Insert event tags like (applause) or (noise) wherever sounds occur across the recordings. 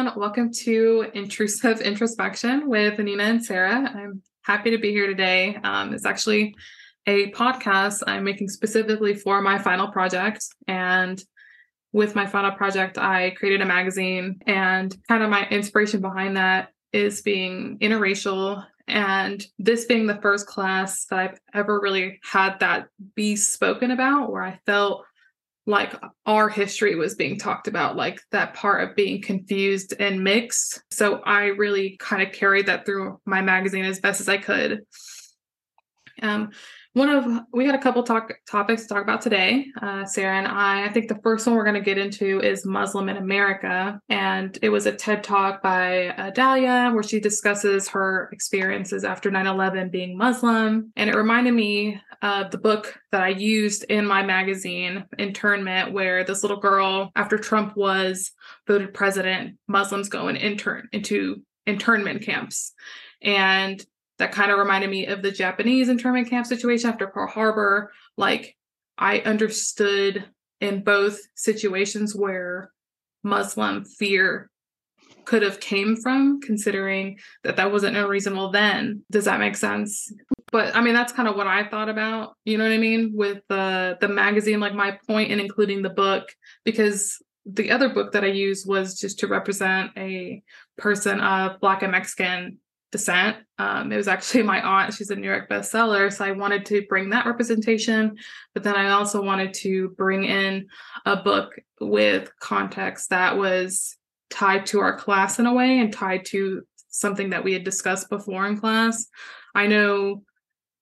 everyone. Welcome to Intrusive (laughs) Introspection with Nina and Sarah. I'm happy to be here today. Um, it's actually a podcast I'm making specifically for my final project. And with my final project, I created a magazine, and kind of my inspiration behind that is being interracial. And this being the first class that I've ever really had that be spoken about, where I felt like our history was being talked about, like that part of being confused and mixed. So I really kind of carried that through my magazine as best as I could. Um, one of we had a couple talk topics to talk about today uh, sarah and i. I think the first one we're going to get into is muslim in america. And it was a ted talk by uh, Dalia where she discusses her experiences after 9-11 being muslim. And it reminded me of the book that i used in my magazine internment where this little girl after trump was voted president muslims go and intern into internment camps. And that kind of reminded me of the Japanese internment camp situation after Pearl Harbor. Like, I understood in both situations where Muslim fear could have came from, considering that that wasn't unreasonable then. Does that make sense? But I mean, that's kind of what I thought about. You know what I mean with the the magazine. Like my point in including the book because the other book that I used was just to represent a person of Black and Mexican descent. Um, it was actually my aunt. She's a New York bestseller. So I wanted to bring that representation. But then I also wanted to bring in a book with context that was tied to our class in a way and tied to something that we had discussed before in class. I know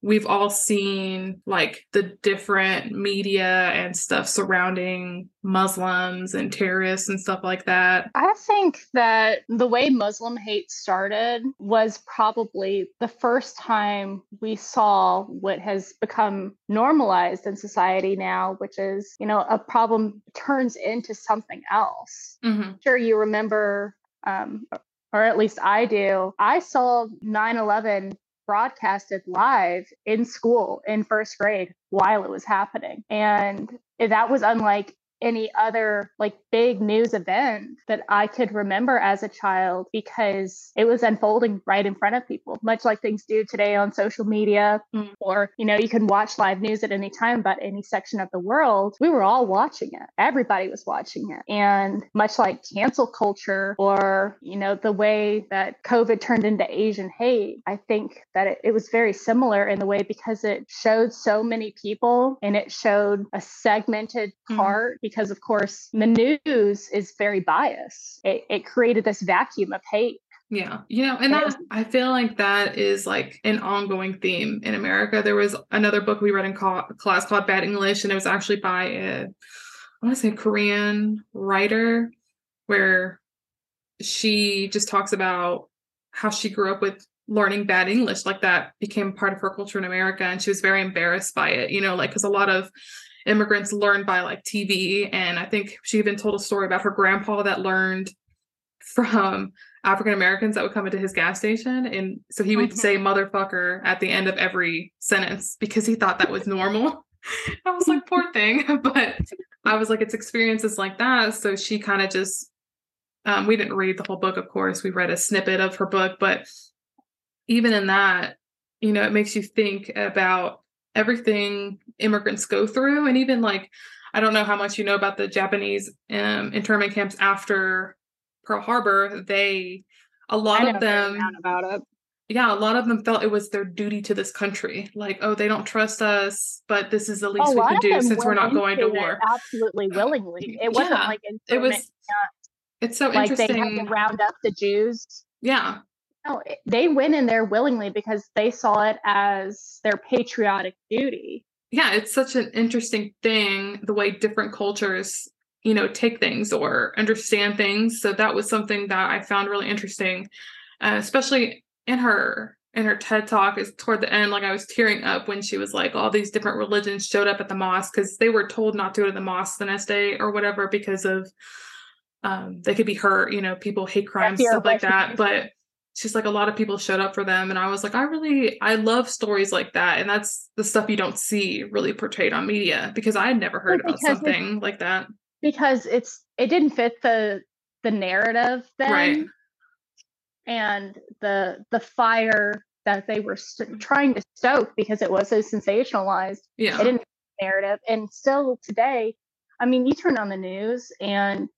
we've all seen like the different media and stuff surrounding Muslims and terrorists and stuff like that. I think that the way Muslim hate started was probably the first time we saw what has become normalized in society now, which is, you know, a problem turns into something else. Mm-hmm. Sure, you remember um, or at least I do, I saw 9 11 broadcasted live in school in first grade while it was happening. And that was unlike any other like big news event that I could remember as a child because it was unfolding right in front of people, much like things do today on social media. Mm. Or, you know, you can watch live news at any time about any section of the world. We were all watching it. Everybody was watching it. And much like cancel culture or, you know, the way that COVID turned into Asian hate, I think that it, it was very similar in the way because it showed so many people and it showed a segmented mm. part. Mm because of course the news is very biased. It, it created this vacuum of hate yeah. You know, and that I feel like that is like an ongoing theme in America. There was another book we read in class called Bad English, and it was actually by a, I want to say Korean writer, where she just talks about how she grew up with learning bad English. Like that became part of her culture in America, and she was very embarrassed by it, you know, like because a lot of immigrants learn by like TV. And I think she even told a story about her grandpa that learned from African Americans that would come into his gas station. And so he would mm-hmm. say motherfucker at the end of every sentence because he thought that was normal. (laughs) I was like, poor (laughs) thing. (laughs) but I was like, it's experiences like that. So she kind of just, um, we didn't read the whole book, of course. We read a snippet of her book, but even in that, you know, it makes you think about everything immigrants go through. And even like i don't know how much you know about the japanese um, internment camps after pearl harbor they a lot of them about it. Yeah a lot of them felt it was their duty to this country. Like oh they don't trust us but this is the least we can do since we're not going to war. absolutely willingly. it wasn't yeah, like it was it's so like interesting they had to round up the jews. Yeah no, they went in there willingly because they saw it as their patriotic duty. Yeah, it's such an interesting thing the way different cultures, you know, take things or understand things. So that was something that I found really interesting, uh, especially in her in her TED talk is toward the end, like I was tearing up when she was like, all these different religions showed up at the mosque because they were told not to go to the mosque the next day or whatever because of um they could be hurt, you know, people hate crimes, stuff like that. But she's like a lot of people showed up for them. And i was like i really i love stories like that. And that's the stuff you don't see really portrayed on media because i had never heard about something like that. because it's it didn't fit the the narrative then. Right. and the the fire that they were st- trying to stoke because it was so sensationalized Yeah. it didn't narrative. And still today i mean you turn on the news and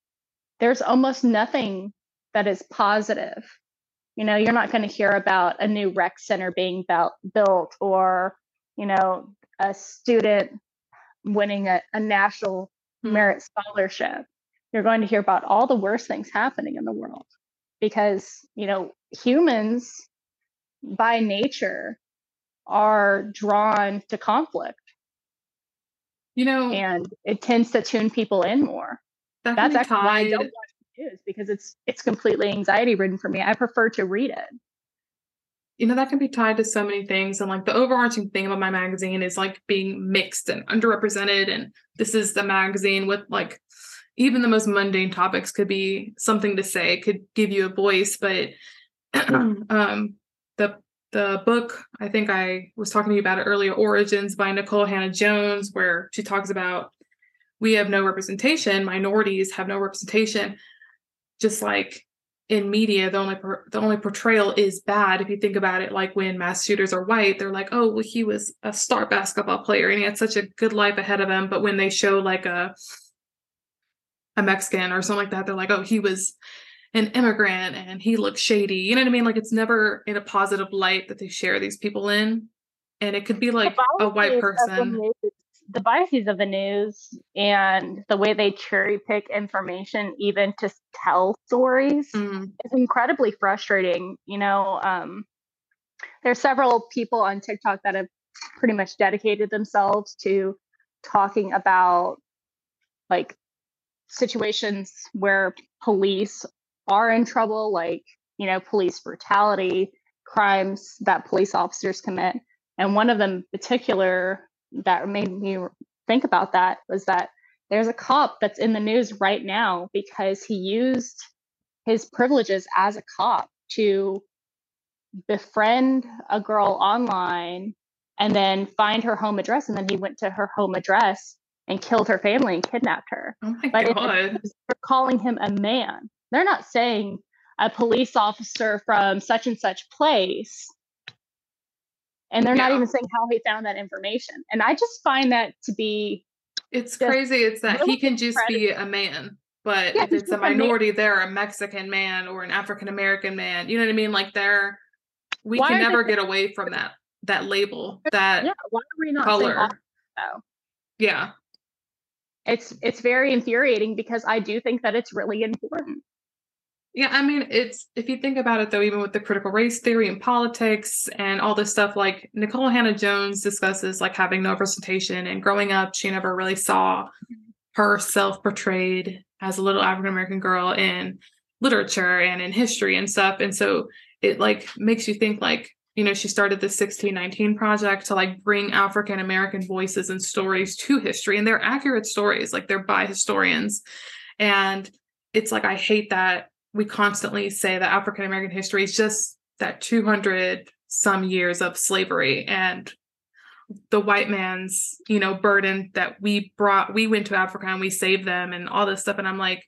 there's almost nothing that is positive you know you're not going to hear about a new rec center being built, built or you know a student winning a, a national Mhm. merit scholarship. You're going to hear about all the worst things happening in the world because you know humans by nature are drawn to conflict. You know, and it tends to tune people in more. That's actually why i don't watch news because it's it's completely anxiety ridden for me. I prefer to read it. You know that can be tied to so many things and like the overarching thing about my magazine is like being mixed and underrepresented and this is the magazine with like even the most mundane topics could be something to say could give you a voice but (clears throat) um the the book i think i was talking to you about it earlier origins by nikole hannah jones where she talks about we have no representation minorities have no representation just like in media the only per- the only portrayal is bad. If you think about it like when mass shooters are white they're like oh well he was a star basketball player and he had such a good life ahead of him. But when they show like a a mexican or something like that they're like oh he was an immigrant and he looks shady. You know what i mean? Like it's never in a positive light that they share these people in and it could be like a white biases of the person the biases of the news and the way they cherry pick information even to tell stories Mm, is incredibly frustrating you know um, there's several people on tiktok that have pretty much dedicated themselves to talking about like situations where police are in trouble like you know police brutality crimes that police officers commit. And one of them in particular that made me think about that was that there's a cop that's in the news right now because he used his privileges as a cop to befriend a girl online and then find her home address and then he went to her home address and killed her family and kidnapped her. Oh my but god. they're calling him a man. They're not saying a police officer from such and such place and they're not even saying how he found that information. And i just find that to be it's crazy it's that really he can just be a man but Yeah, if it's a just a minority they're a mexican man or an african american man you know what i mean? Like they're we Why can they never get away from that that label that yeah why are we not color. though? yeah. It's it's very infuriating because i do think that it's really important Yeah, I mean, it's if you think about it though, even with the critical race theory and politics and all this stuff, like Nikole Hannah Jones discusses like having no representation and growing up, she never really saw herself portrayed as a little African American girl in literature and in history and stuff. And so it like makes you think like, you know, she started the 1619 project to like bring African American voices and stories to history. And they're accurate stories, like they're by historians. And it's like I hate that we constantly say that African American history is just that 200 some years of slavery and the white man's, you know, burden that we brought, we went to Africa and we saved them and all this stuff. And I'm like,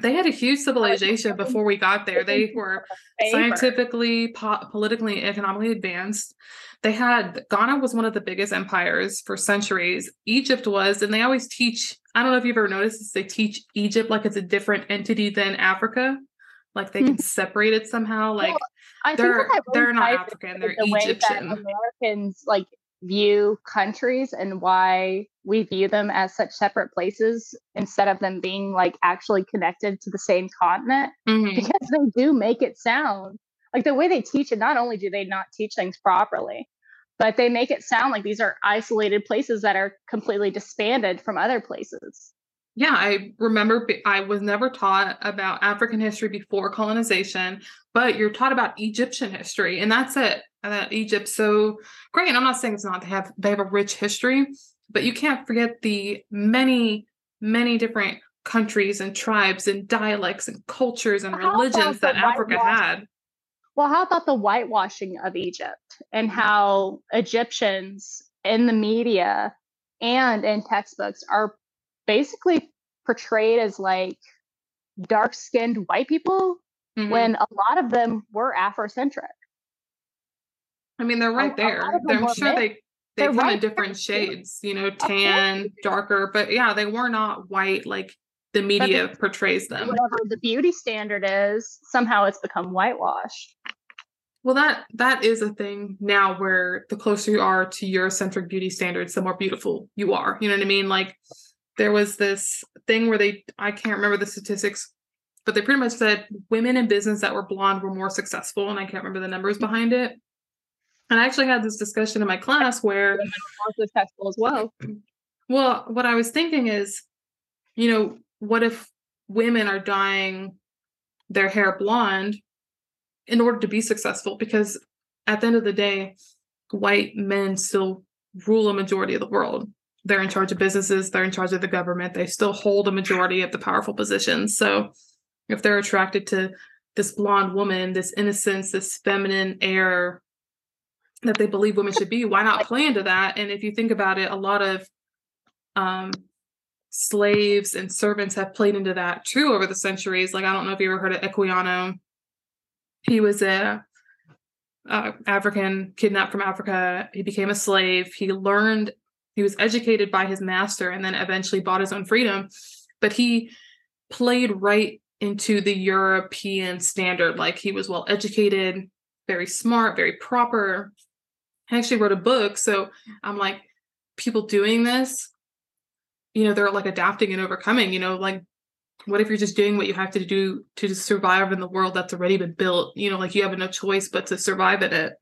they had a huge civilization before we got there. They were scientifically, po- politically, economically advanced. They had Ghana was one of the biggest empires for centuries. Egypt was, and they always teach. I don't know if you've ever noticed this. They teach Egypt like it's a different entity than Africa, like they can separate it somehow. Like I think they're they're not African, they're the Egyptian. Americans like view countries and why we view them as such separate places instead of them being like actually connected to the same continent Mhm. because they do make it sound like the way they teach it not only do they not teach things properly but they make it sound like these are isolated places that are completely disbanded from other places Yeah, I remember I was never taught about African history before colonization, but you're taught about Egyptian history, and that's it. And that Egypt's so great. And I'm not saying it's not. They have they have a rich history, but you can't forget the many, many different countries and tribes and dialects and cultures and religions that Africa had. Well, how about the whitewashing of Egypt and how Egyptians in the media and in textbooks are basically portrayed as like dark skinned white people mm-hmm. when a lot of them were Afrocentric. I mean, they're right there. I'm sure they they come right in different shades, you know, tan, darker, but yeah, they were not white like the media the, portrays them. Whatever the beauty standard is, somehow it's become whitewashed. Well, that that is a thing now where the closer you are to Eurocentric beauty standards, the more beautiful you are. You know what I mean? Like there was this thing where they I can't remember the statistics, but they pretty much said women in business that were blonde were more successful, and I can't remember the numbers mm-hmm. behind it. And I actually had this discussion in my class where women were more successful as well. Well, what I was thinking is, you know, what if women are dyeing their hair blonde in order to be successful? Because at the end of the day, white men still rule a majority of the world. They're in charge of businesses, they're in charge of the government, they still hold a majority of the powerful positions. So if they're attracted to this blonde woman, this innocence, this feminine air that they believe women should be, why not play into that? And if you think about it, a lot of um, slaves and servants have played into that too over the centuries. Like I don't know if you ever heard of Equiano. He was a uh, African kidnapped from Africa. He became a slave. He learned. He was educated by his master, and then eventually bought his own freedom. But he played right into the European standard. Like he was well educated, very smart, very proper. I actually wrote a book, so I'm like, people doing this you know they're like adapting and overcoming you know like what if you're just doing what you have to do to survive in the world that's already been built? You know like you have no choice but to survive in it.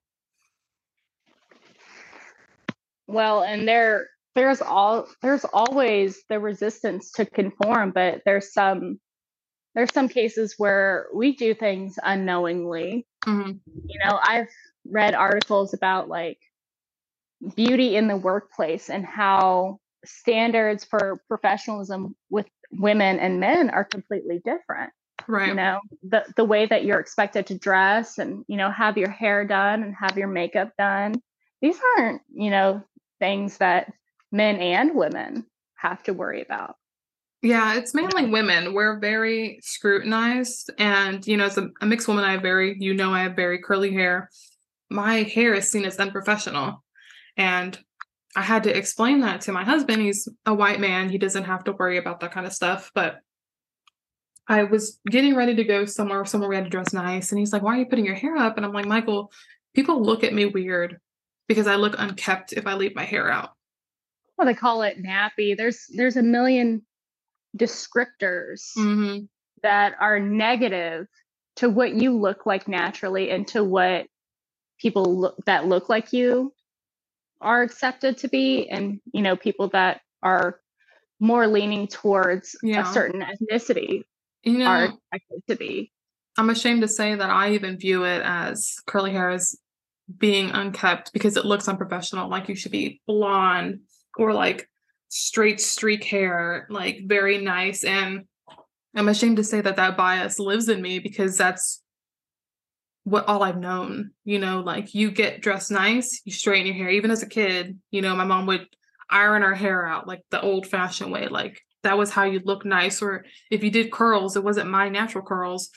Well and there there's all there's always the resistance to conform but there's some there's some cases where we do things unknowingly. Mm-hmm. you know i've read articles about like beauty in the workplace and how standards for professionalism with women and men are completely different right. you know? The the way that you're expected to dress and you know have your hair done and have your makeup done these aren't you know things that men and women have to worry about. Yeah it's mainly women. We're very scrutinized and you know as a, a mixed woman i have very you know i have very curly hair. My hair is seen as unprofessional and I had to explain that to my husband. He's a white man. He doesn't have to worry about that kind of stuff. But I was getting ready to go somewhere, somewhere we had to dress nice. And he's like, Why are you putting your hair up? And I'm like, Michael, people look at me weird because I look unkept if I leave my hair out. Well, they call it nappy. There's there's a million descriptors mm-hmm. that are negative to what you look like naturally and to what people look that look like you are accepted to be and you know people that are more leaning towards yeah. a certain ethnicity you know, are expected to be i'm ashamed to say that i even view it as curly hair as being unkept because it looks unprofessional like you should be blonde or like straight streak hair like very nice and i'm ashamed to say that that bias lives in me because that's what all I've known, you know, like you get dressed nice, you straighten your hair. Even as a kid, you know, my mom would iron her hair out like the old fashioned way. Like that was how you look nice. Or if you did curls, it wasn't my natural curls.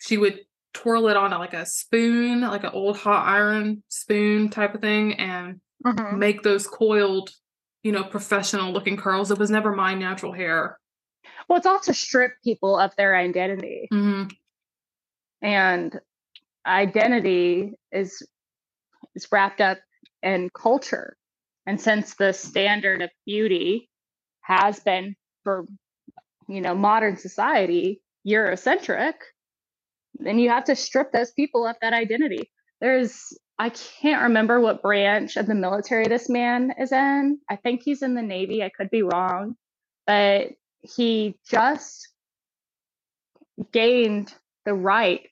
She would twirl it on like a spoon, like an old hot iron spoon type of thing, and mm-hmm. make those coiled, you know, professional looking curls. It was never my natural hair. Well, it's also strip people of their identity. Mm-hmm. And identity is is wrapped up in culture. And since the standard of beauty has been for you know modern society eurocentric then you have to strip those people of that identity. There's i can't remember what branch of the military this man is in. I think he's in the navy i could be wrong. But he just gained the right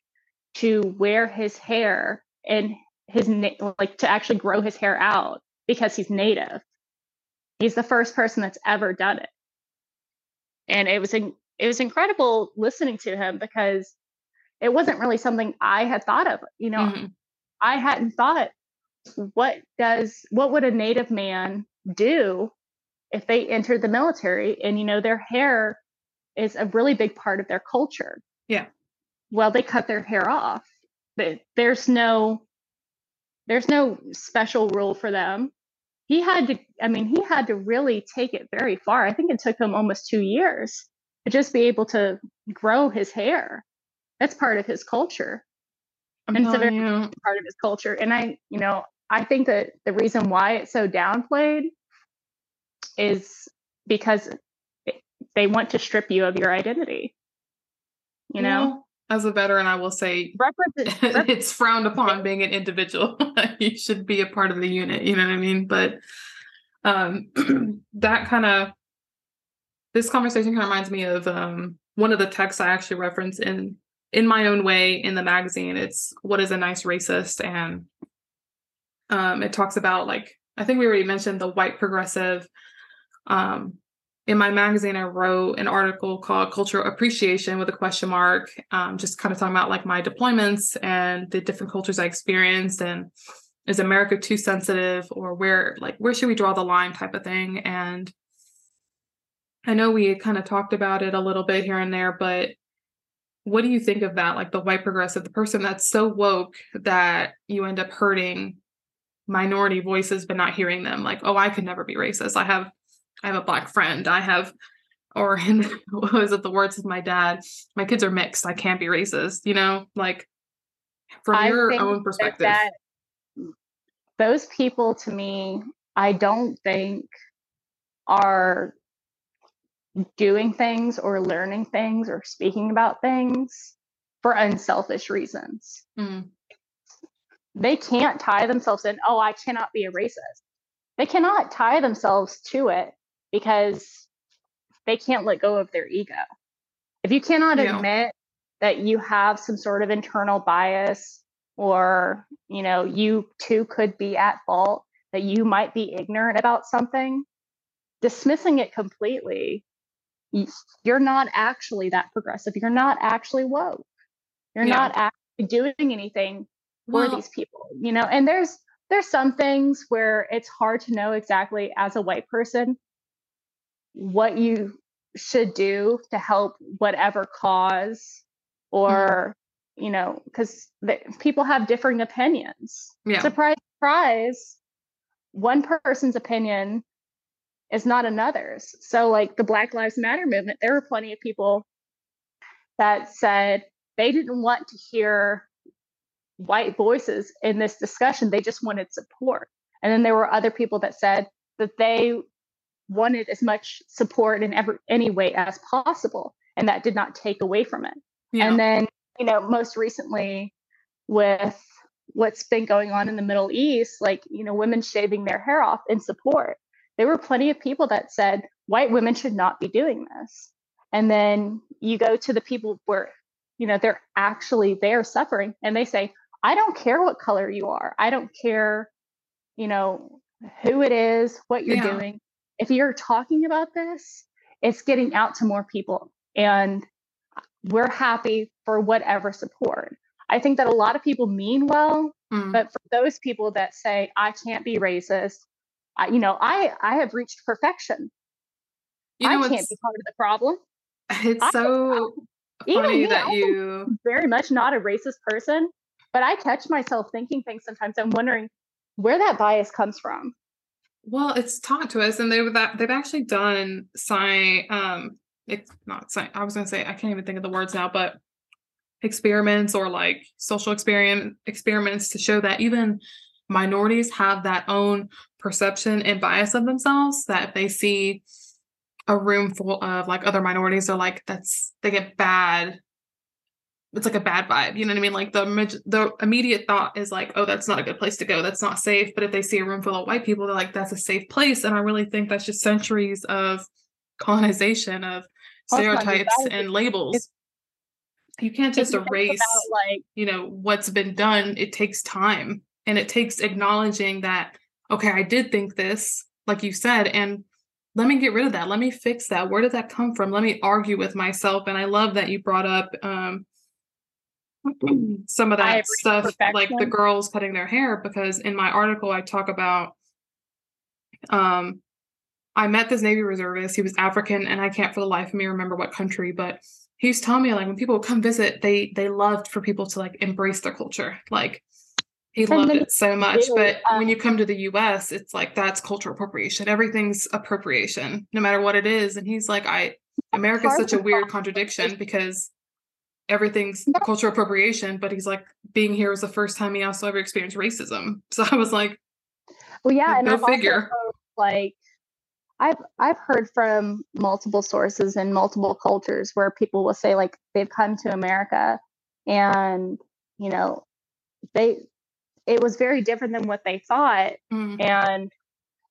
to wear his hair and his like to actually grow his hair out because he's native. He's the first person that's ever done it. And it was in, it was incredible listening to him because it wasn't really something I had thought of. You know, mm-hmm. I hadn't thought what does what would a native man do if they entered the military and you know their hair is a really big part of their culture. Yeah. Well, they cut their hair off. There's no there's no special rule for them. He had to I mean, he had to really take it very far. I think it took him almost 2 years to just be able to grow his hair. That's part of his culture. I'm and it's a telling very you. part of his culture. And I, you know, I think that the reason why it's so downplayed is because they want to strip you of your identity. You know, as a veteran, I will say represent, (laughs) rep- it's frowned upon being an individual. (laughs) you should be a part of the unit, you know what I mean? But um (clears throat) that kind of this conversation kind of reminds me of um one of the texts I actually reference in in my own way in the magazine. It's what is a nice racist and um it talks about like I think we already mentioned the white progressive um in my magazine, I wrote an article called Cultural Appreciation with a question mark, um, just kind of talking about like my deployments and the different cultures I experienced and is America too sensitive or where like where should we draw the line type of thing. And I know we kind of talked about it a little bit here and there, but what do you think of that? Like the white progressive, the person that's so woke that you end up hurting minority voices but not hearing them. Like, oh, I could never be racist. I have I have a black friend. I have, or in what was it the words of my dad? My kids are mixed. I can't be racist. You know, like from I your own that perspective. that those people to me, I don't think are doing things or learning things or speaking about things for unselfish reasons. Mm, They can't tie themselves in, oh, I cannot be a racist. They cannot tie themselves to it because they can't let go of their ego. If you cannot Yeah. admit that you have some sort of internal bias or, you know, you too could be at fault, that you might be ignorant about something, dismissing it completely, you're not actually that progressive. You're not actually woke. You're Yeah. not actually doing anything for Well, these people you know and there's there's some things where it's hard to know exactly as a white person what you should do to help whatever cause mm-hmm. or you know because people have differing opinions. Yeah. surprise surprise one person's opinion is not another's. So like the black lives matter movement there were plenty of people that said they didn't want to hear white voices in this discussion. They just wanted support. And then there were other people that said that they wanted as much support in every any way as possible and that did not take away from it yeah. and then, you know, most recently with what's been going on in the Middle East, like, you know, women shaving their hair off in support, there were plenty of people that said white women should not be doing this. And then you go to the people where, you know, they're actually there suffering and they say, I don't care what color you are. I don't care, you know, who it is, what you're Yeah. doing. If you're talking about this, it's getting out to more people. And we're happy for whatever support. I think that a lot of people mean well, Mm, but for those people that say I can't be racist, I, you know, I I have reached perfection. you know, I can't be part of the problem. (laughs) it's I- so Even funny that I you very much not a racist person, but I catch myself thinking things sometimes. I'm wondering where that bias comes from. Well, it's taught to us, and they that they've actually done sci um it's not sci I was gonna say I can't even think of the words now, but experiments or like social experiment experiments to show that even minorities have that own perception and bias of themselves that if they see a room full of like other minorities, they're like that's they get bad. It's like a bad vibe, you know what I mean? Like the the immediate thought is like, oh, that's not a good place to go. That's not safe. But if they see a room full of white people, they're like, that's a safe place. And I really think that's just centuries of colonization of Well, it's not just stereotypes and labels. You can't just erase, about, like you know, what's been done. It takes time, and it takes acknowledging that. Okay, I did think this, like you said, and let me get rid of that. Let me fix that. Where did that come from? Let me argue with myself. And I love that you brought up um, (clears throat) some of that stuff, like the girls cutting their hair, because in my article I talk about um I met this Navy reservist. He was African, and I can't for the life of me remember what country, but he was telling me like when people would come visit, they they loved for people to like embrace their culture. Like he loved it so much. But um, when you come to the US, it's like that's cultural appropriation. Everything's appropriation, no matter what it is. And he's like, I America's such a weird contradiction because everything's cultural appropriation, but he's like, being here was the first time he also ever experienced racism. (laughs) So I was like, Well, yeah, and I've figure. like I've I've heard from multiple sources in multiple cultures where people will say like they've come to America and you know they it was very different than what they thought mm. and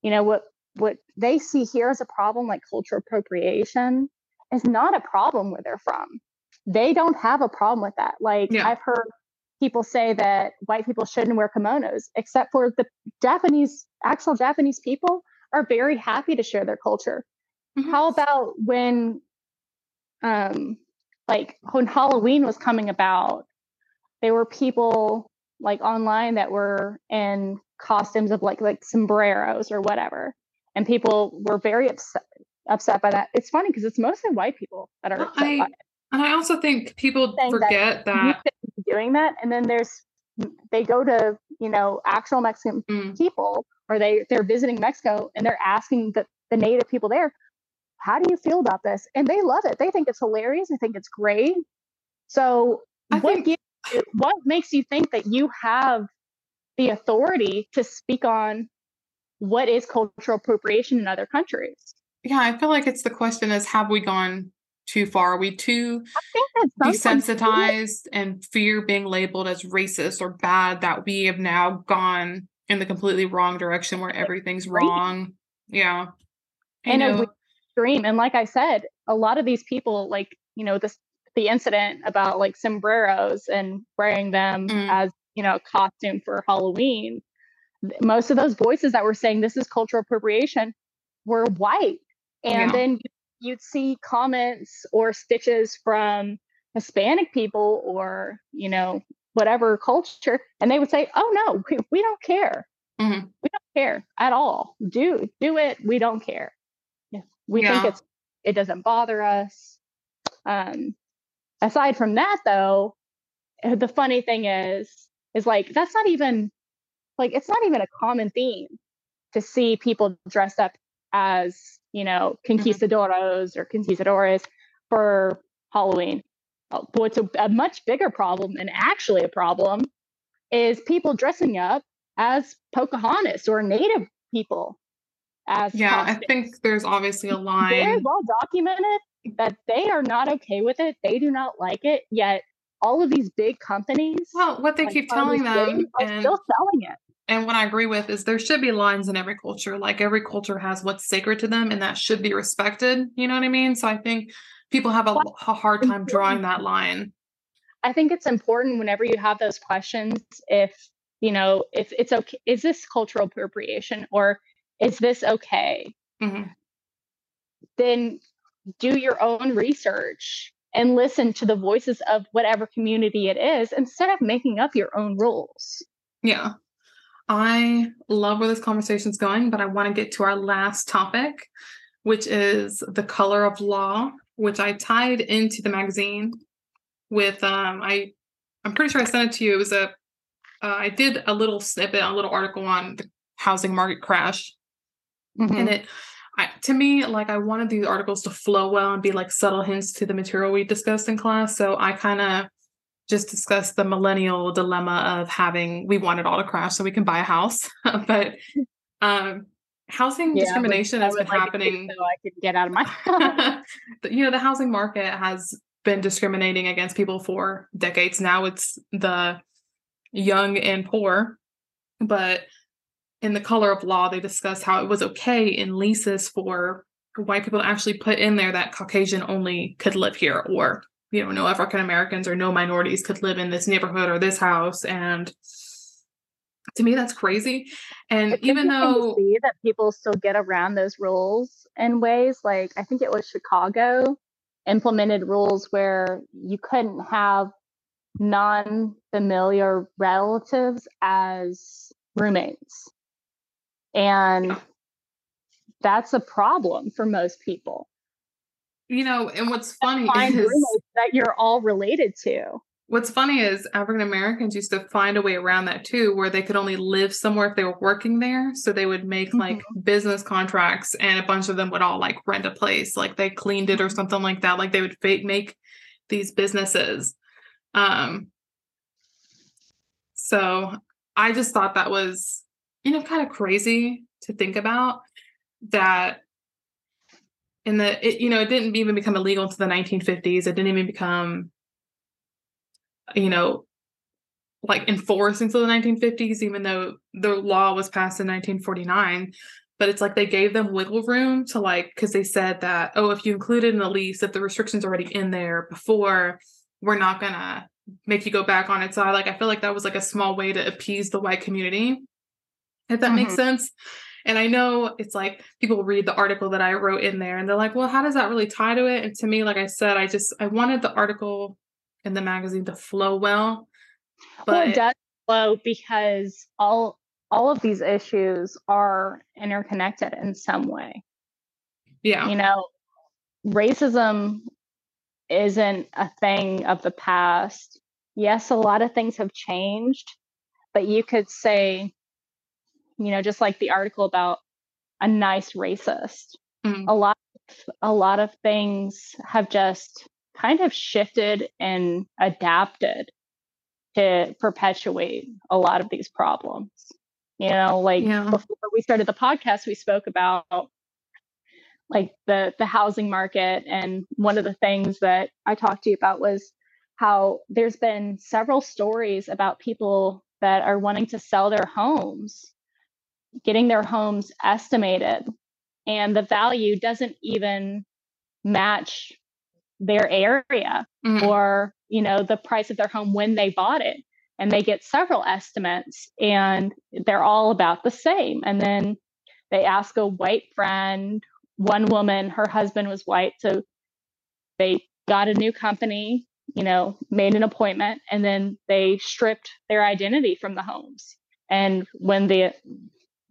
you know what what they see here as a problem like cultural appropriation is not a problem where they're from they don't have a problem with that like yeah. i've heard people say that white people shouldn't wear kimonos except for the japanese actual japanese people are very happy to share their culture mm-hmm. how about when um like when halloween was coming about there were people like online that were in costumes of like like sombreros or whatever and people were very upset upset by that it's funny because it's mostly white people that are well, upset I, by it. And i also think people forget that, that doing that and then there's they go to you know actual mexican mm. people or they they're visiting mexico and they're asking the, the native people there how do you feel about this and they love it they think it's hilarious they think it's great so I what think, what makes you think that you have the authority to speak on what is cultural appropriation in other countries? Yeah, I feel like it's the question is have we gone too far? Are we too desensitized and fear being labeled as racist or bad that we have now gone in the completely wrong direction where everything's wrong? Yeah. and a extreme. And like I said, a lot of these people, like, you know, this the incident about like sombreros and wearing them mm. as you know a costume for Halloween, most of those voices that were saying this is cultural appropriation were white, and yeah. then you'd see comments or stitches from Hispanic people or you know whatever culture, and they would say, "Oh no, we, we don't care. Mm-hmm. We don't care at all. Do do it. We don't care. We yeah. think it's it doesn't bother us." Um, aside from that though eh, the funny thing is is like that's not even like it's not even a common theme to see people dressed up as you know mm-hmm. mm-hmm. or conquistadores for halloween uh, what's a, a much bigger problem and actually a problem is people dressing up as pocahontas or native people as yeah costumes. i think there's obviously a line very well documented that they are not okay with it. They do not like it. Yet all of these big companies, well, what they like keep telling them, are and, still selling it. And what I agree with is there should be lines in every culture. Like every culture has what's sacred to them, and that should be respected. You know what I mean? So I think people have a, a hard time drawing that line. I think it's important whenever you have those questions if you know if it's okay is this cultural appropriation or is this okay mm-hmm. then do your own research and listen to the voices of whatever community it is instead of making up your own rules. Yeah. I love where this conversation is going, but I want to get to our last topic, which is the color of law, which I tied into the magazine with um I I'm pretty sure I sent it to you. It was a uh, I did a little snippet, a little article on the housing market crash. Mm-hmm. And it I, to me, like I wanted these articles to flow well and be like subtle hints to the material we discussed in class. So I kind of just discussed the millennial dilemma of having we want it all to crash so we can buy a house, (laughs) but um, housing yeah, discrimination has been like happening. So I could get out of my. (laughs) you know, the housing market has been discriminating against people for decades now. It's the young and poor, but in the color of law, they discuss how it was okay in leases for white people to actually put in there that Caucasian only could live here, or you know, no African Americans or no minorities could live in this neighborhood or this house. And to me, that's crazy. And it's even though see that people still get around those rules in ways, like I think it was Chicago implemented rules where you couldn't have non-familiar relatives as roommates and that's a problem for most people. You know, and what's funny is that you're all related to. What's funny is African Americans used to find a way around that too, where they could only live somewhere if they were working there. So they would make mm-hmm. like business contracts, and a bunch of them would all like rent a place, like they cleaned it or mm-hmm. something like that. Like they would fake make these businesses. Um, so I just thought that was, you know, kind of crazy to think about that in the it, you know it didn't even become illegal until the 1950s it didn't even become you know like enforced until the 1950s even though the law was passed in 1949 but it's like they gave them wiggle room to like because they said that oh if you include it in the lease if the restrictions already in there before we're not gonna make you go back on it so i like i feel like that was like a small way to appease the white community if that mm-hmm. makes sense and I know it's like people read the article that I wrote in there and they're like, well, how does that really tie to it? And to me, like I said, I just I wanted the article in the magazine to flow well. But well, it does flow because all all of these issues are interconnected in some way. Yeah. You know, racism isn't a thing of the past. Yes, a lot of things have changed, but you could say you know, just like the article about a nice racist. Mm. A lot a lot of things have just kind of shifted and adapted to perpetuate a lot of these problems. You know, like yeah. before we started the podcast, we spoke about like the the housing market and one of the things that I talked to you about was how there's been several stories about people that are wanting to sell their homes getting their homes estimated and the value doesn't even match their area mm-hmm. or you know the price of their home when they bought it. And they get several estimates and they're all about the same. And then they ask a white friend one woman her husband was white so they got a new company you know made an appointment and then they stripped their identity from the homes. And when the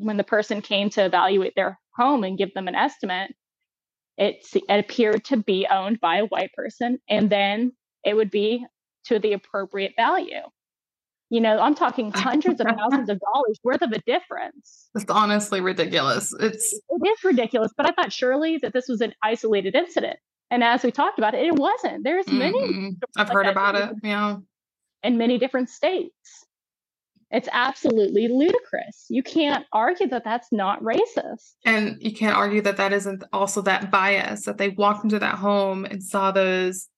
when the person came to evaluate their home and give them an estimate, it, it appeared to be owned by a white person, and then it would be to the appropriate value. You know, I'm talking (laughs) hundreds of thousands of dollars worth of a difference. It's honestly ridiculous. It's it is ridiculous, but I thought surely that this was an isolated incident. And as we talked about it, it wasn't. There's many. Mm-hmm. I've like heard about it. Yeah. In many different states. It's absolutely ludicrous. You can't argue that that's not racist. And you can't argue that that isn't also that bias that they walked into that home and saw those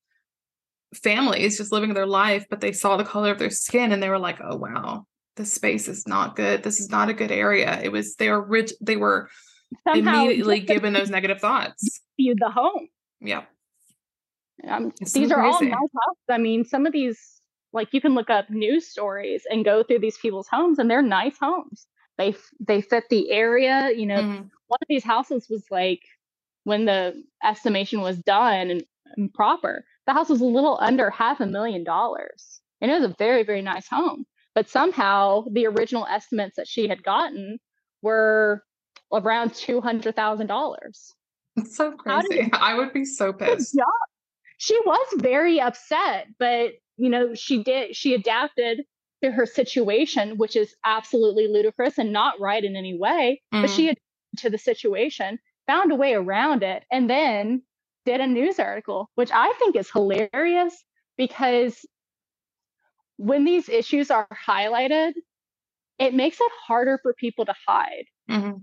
families just living their life, but they saw the color of their skin and they were like, oh, wow, this space is not good. This is not a good area. It was, they were rich, they were Somehow immediately given those (laughs) negative thoughts. Viewed the home. Yeah. Um, these so are all nice houses. I mean, some of these like you can look up news stories and go through these people's homes and they're nice homes. They they fit the area you know. Mm-hmm. one of these houses was like when the estimation was done and, and proper the house was a little under half a million dollars and it was a very very nice home. But somehow the original estimates that she had gotten were around $200000 it's so crazy. (laughs) I would be so pissed. she was very upset but you know, she did, she adapted to her situation, which is absolutely ludicrous and not right in any way. Mm. But she mm. adapted to the situation, found a way around it, and then did a news article, which I think is hilarious because when these issues are highlighted, it makes it harder for people to hide. Mm-hmm.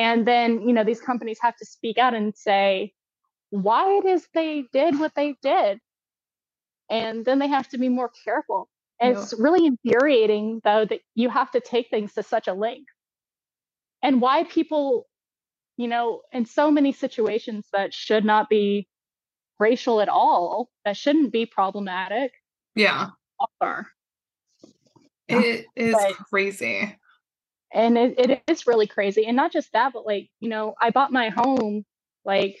And then, you know, these companies have to speak out and say why it is they did what they did and then they have to be more careful. And yeah. it's really infuriating, though, that you have to take things to such a length. And why people, you know, in so many situations that should not be racial at all, that shouldn't be problematic. Yeah. Are. It is but, crazy. And it, it is really crazy. And not just that, but like, you know, I bought my home like,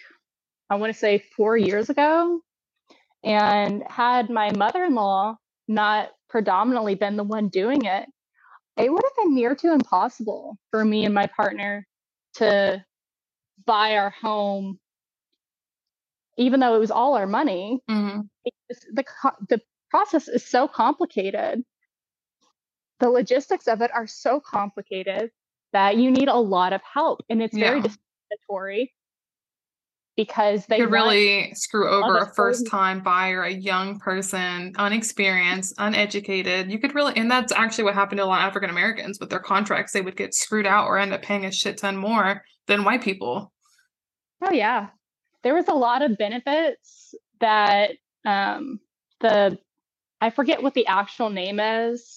I want to say four years ago. And had my mother in law not predominantly been the one doing it, it would have been near to impossible for me and my partner to buy our home, even though it was all our money, hmm the the process is so complicated. The logistics of it are so complicated that you need a lot of help, and it's very discriminatory because they could really screw over a first time buyer, a young person, unexperienced, uneducated. You could really, and that's actually what happened to a lot of African Americans with their contracts. They would get screwed out or end up paying a shit ton more than white people. Oh yeah. There was a lot of benefits that um the I forget what the actual name is.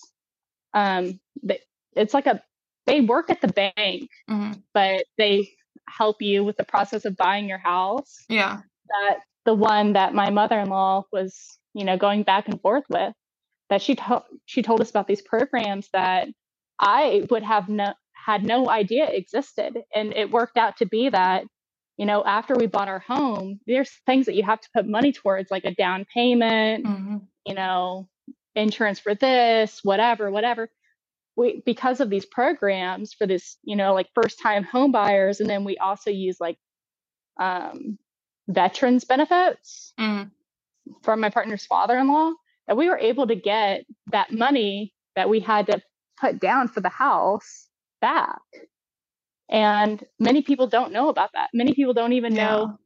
Um but it's like a they work at the bank, Mhm. but they help you with the process of buying your house. Yeah. That the one that my mother-in-law was, you know, going back and forth with that she told she told us about these programs that I would have no had no idea existed and it worked out to be that you know after we bought our home there's things that you have to put money towards like a down payment hmm you know insurance for this whatever whatever we because of these programs for this you know like first time home buyers and then we also use like um veterans benefits mm. from my partner's father-in-law that we were able to get that money that we had to put down for the house back. And many people don't know about that. Many people don't even know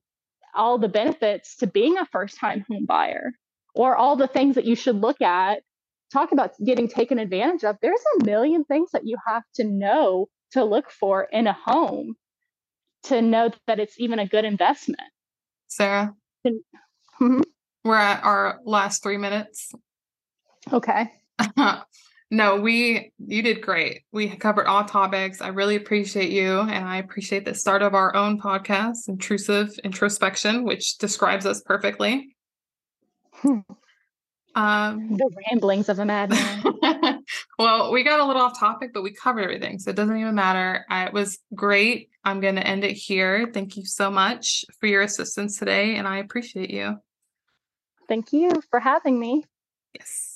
all the benefits to being a first time home buyer or all the things that you should look at talk about getting taken advantage of there's a million things that you have to know to look for in a home to know that it's even a good investment Sarah, Mhm. we're at our last three minutes. okay (laughs) no, we you did great. We covered all topics. I really appreciate you, and I appreciate the start of our own podcast, intrusive introspection, which describes us perfectly. (laughs) Um, the ramblings of a madman (laughs) well, we got a little off topic, but we covered everything, so it doesn't even matter. I, it was great. I'm going to end it here. Thank you so much for your assistance today, and I appreciate you. Thank you for having me. Yes.